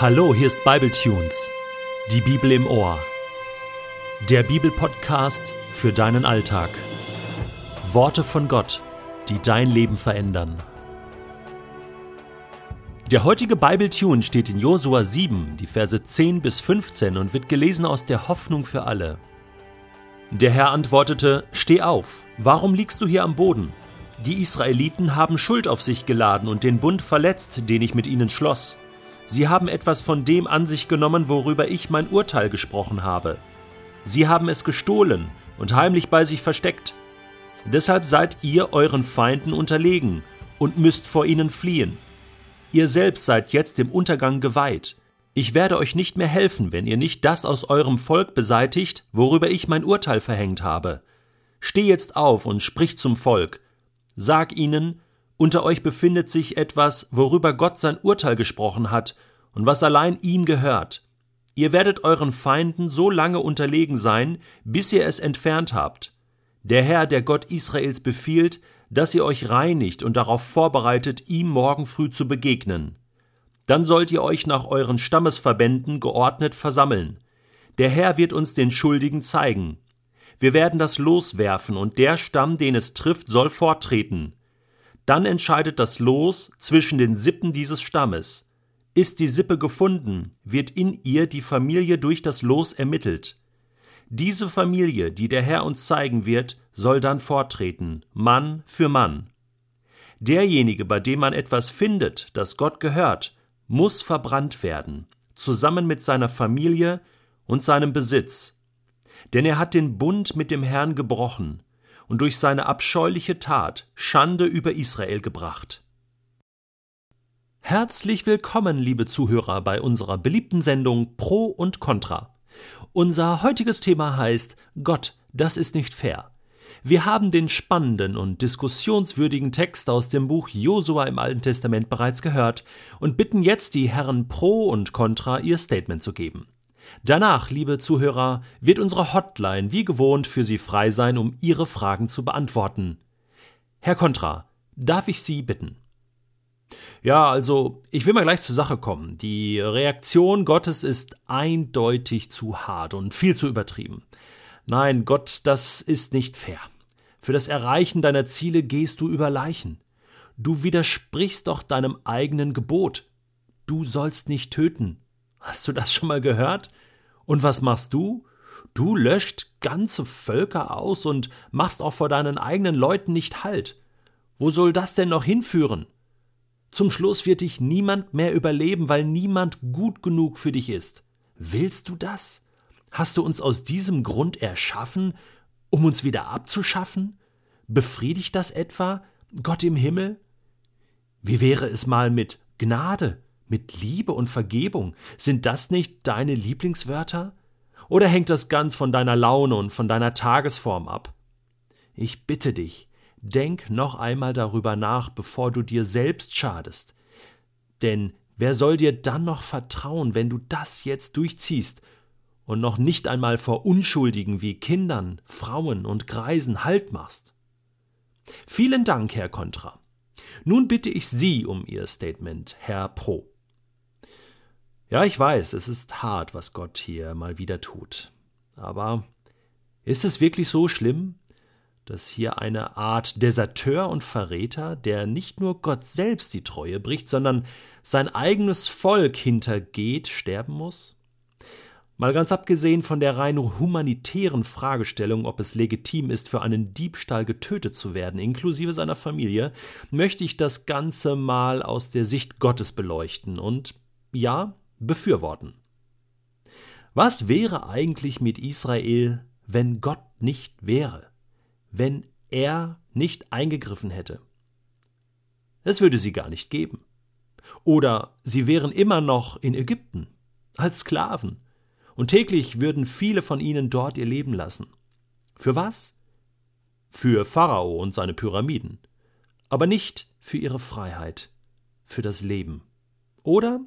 Hallo, hier ist Bibletunes, die Bibel im Ohr. Der Bibelpodcast für deinen Alltag. Worte von Gott, die dein Leben verändern. Der heutige Bibletune steht in Josua 7, die Verse 10 bis 15 und wird gelesen aus der Hoffnung für alle. Der Herr antwortete: Steh auf, warum liegst du hier am Boden? Die Israeliten haben Schuld auf sich geladen und den Bund verletzt, den ich mit ihnen schloss. Sie haben etwas von dem an sich genommen, worüber ich mein Urteil gesprochen habe. Sie haben es gestohlen und heimlich bei sich versteckt. Deshalb seid ihr euren Feinden unterlegen und müsst vor ihnen fliehen. Ihr selbst seid jetzt dem Untergang geweiht. Ich werde euch nicht mehr helfen, wenn ihr nicht das aus eurem Volk beseitigt, worüber ich mein Urteil verhängt habe. Steh jetzt auf und sprich zum Volk. Sag ihnen, unter euch befindet sich etwas, worüber Gott sein Urteil gesprochen hat und was allein ihm gehört. Ihr werdet euren Feinden so lange unterlegen sein, bis ihr es entfernt habt. Der Herr, der Gott Israels, befiehlt, dass ihr euch reinigt und darauf vorbereitet, ihm morgen früh zu begegnen. Dann sollt ihr euch nach euren Stammesverbänden geordnet versammeln. Der Herr wird uns den Schuldigen zeigen. Wir werden das Los werfen, und der Stamm, den es trifft, soll vortreten. Dann entscheidet das Los zwischen den Sippen dieses Stammes. Ist die Sippe gefunden, wird in ihr die Familie durch das Los ermittelt. Diese Familie, die der Herr uns zeigen wird, soll dann vortreten, Mann für Mann. Derjenige, bei dem man etwas findet, das Gott gehört, muss verbrannt werden, zusammen mit seiner Familie und seinem Besitz. Denn er hat den Bund mit dem Herrn gebrochen und durch seine abscheuliche Tat Schande über Israel gebracht. Herzlich willkommen, liebe Zuhörer, bei unserer beliebten Sendung Pro und Contra. Unser heutiges Thema heißt Gott, das ist nicht fair. Wir haben den spannenden und diskussionswürdigen Text aus dem Buch Josua im Alten Testament bereits gehört und bitten jetzt die Herren Pro und Contra ihr Statement zu geben. Danach, liebe Zuhörer, wird unsere Hotline wie gewohnt für Sie frei sein, um Ihre Fragen zu beantworten. Herr Kontra, darf ich Sie bitten? Ja, also, ich will mal gleich zur Sache kommen. Die Reaktion Gottes ist eindeutig zu hart und viel zu übertrieben. Nein, Gott, das ist nicht fair. Für das Erreichen deiner Ziele gehst du über Leichen. Du widersprichst doch deinem eigenen Gebot. Du sollst nicht töten. Hast du das schon mal gehört? Und was machst du? Du löscht ganze Völker aus und machst auch vor deinen eigenen Leuten nicht Halt. Wo soll das denn noch hinführen? Zum Schluss wird dich niemand mehr überleben, weil niemand gut genug für dich ist. Willst du das? Hast du uns aus diesem Grund erschaffen, um uns wieder abzuschaffen? Befriedigt das etwa Gott im Himmel? Wie wäre es mal mit Gnade, mit Liebe und Vergebung. Sind das nicht deine Lieblingswörter? Oder hängt das ganz von deiner Laune und von deiner Tagesform ab? Ich bitte dich, denk noch einmal darüber nach, bevor du dir selbst schadest. Denn wer soll dir dann noch vertrauen, wenn du das jetzt durchziehst und noch nicht einmal vor Unschuldigen wie Kindern, Frauen und Greisen Halt machst? Vielen Dank, Herr Kontra. Nun bitte ich Sie um Ihr Statement, Herr Pro. Ja, ich weiß, es ist hart, was Gott hier mal wieder tut. Aber ist es wirklich so schlimm, dass hier eine Art Deserteur und Verräter, der nicht nur Gott selbst die Treue bricht, sondern sein eigenes Volk hintergeht, sterben muss? Mal ganz abgesehen von der rein humanitären Fragestellung, ob es legitim ist, für einen Diebstahl getötet zu werden, inklusive seiner Familie, möchte ich das Ganze mal aus der Sicht Gottes beleuchten. Und ja, befürworten. Was wäre eigentlich mit Israel, wenn Gott nicht wäre, wenn er nicht eingegriffen hätte? Es würde sie gar nicht geben. Oder sie wären immer noch in Ägypten, als Sklaven, und täglich würden viele von ihnen dort ihr Leben lassen. Für was? Für Pharao und seine Pyramiden, aber nicht für ihre Freiheit, für das Leben. Oder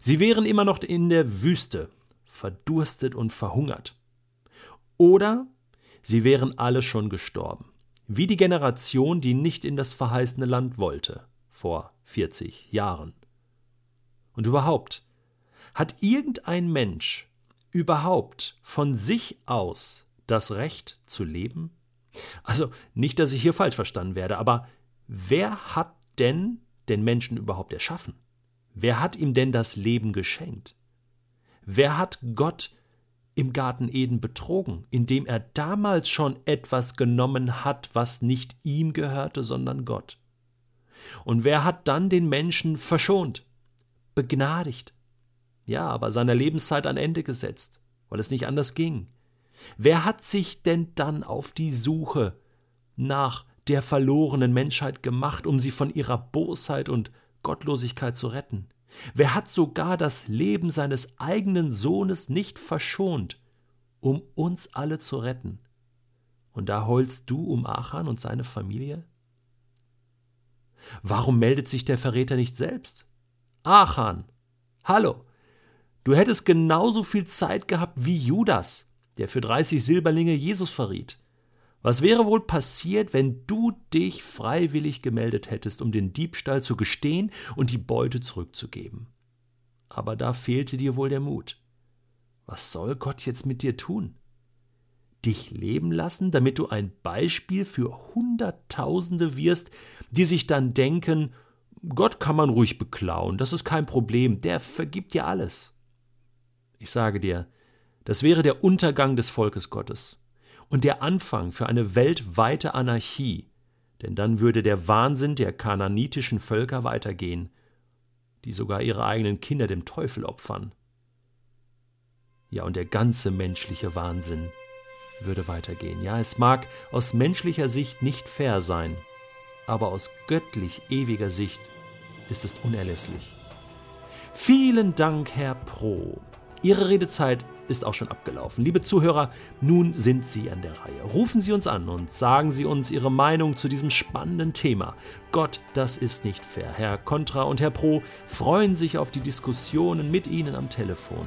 Sie wären immer noch in der Wüste, verdurstet und verhungert. Oder sie wären alle schon gestorben, wie die Generation, die nicht in das verheißene Land wollte, vor 40 Jahren. Und überhaupt, Hat irgendein Mensch überhaupt von sich aus das Recht zu leben? Also nicht, dass ich hier falsch verstanden werde, aber wer hat denn den Menschen überhaupt erschaffen? Wer hat ihm denn das Leben geschenkt? Wer hat Gott im Garten Eden betrogen, indem er damals schon etwas genommen hat, was nicht ihm gehörte, sondern Gott? Und wer hat dann den Menschen verschont, begnadigt? Ja, aber seiner Lebenszeit ein Ende gesetzt, weil es nicht anders ging. Wer hat sich denn dann auf die Suche nach der verlorenen Menschheit gemacht, um sie von ihrer Bosheit und Gottlosigkeit zu retten? Wer hat sogar das Leben seines eigenen Sohnes nicht verschont, um uns alle zu retten? Und da heulst du um Achan und seine Familie? Warum meldet sich der Verräter nicht selbst? Achan, hallo, du hättest genauso viel Zeit gehabt wie Judas, der für 30 Silberlinge Jesus verriet. Was wäre wohl passiert, wenn du dich freiwillig gemeldet hättest, um den Diebstahl zu gestehen und die Beute zurückzugeben? Aber da fehlte dir wohl der Mut. Was soll Gott jetzt mit dir tun? Dich leben lassen, damit du ein Beispiel für Hunderttausende wirst, die sich dann denken, Gott kann man ruhig beklauen, das ist kein Problem, der vergibt dir alles. Ich sage dir, das wäre der Untergang des Volkes Gottes und der Anfang für eine weltweite Anarchie, denn dann würde der Wahnsinn der kananitischen Völker weitergehen, die sogar ihre eigenen Kinder dem Teufel opfern. Ja, und der ganze menschliche Wahnsinn würde weitergehen. Ja, es mag aus menschlicher Sicht nicht fair sein, aber aus göttlich ewiger Sicht ist es unerlässlich. Vielen Dank, Herr Pro. Ihre Redezeit ist auch schon abgelaufen. Liebe Zuhörer, nun sind Sie an der Reihe. Rufen Sie uns an und sagen Sie uns Ihre Meinung zu diesem spannenden Thema. Gott, das ist nicht fair. Herr Contra und Herr Pro freuen sich auf die Diskussionen mit Ihnen am Telefon.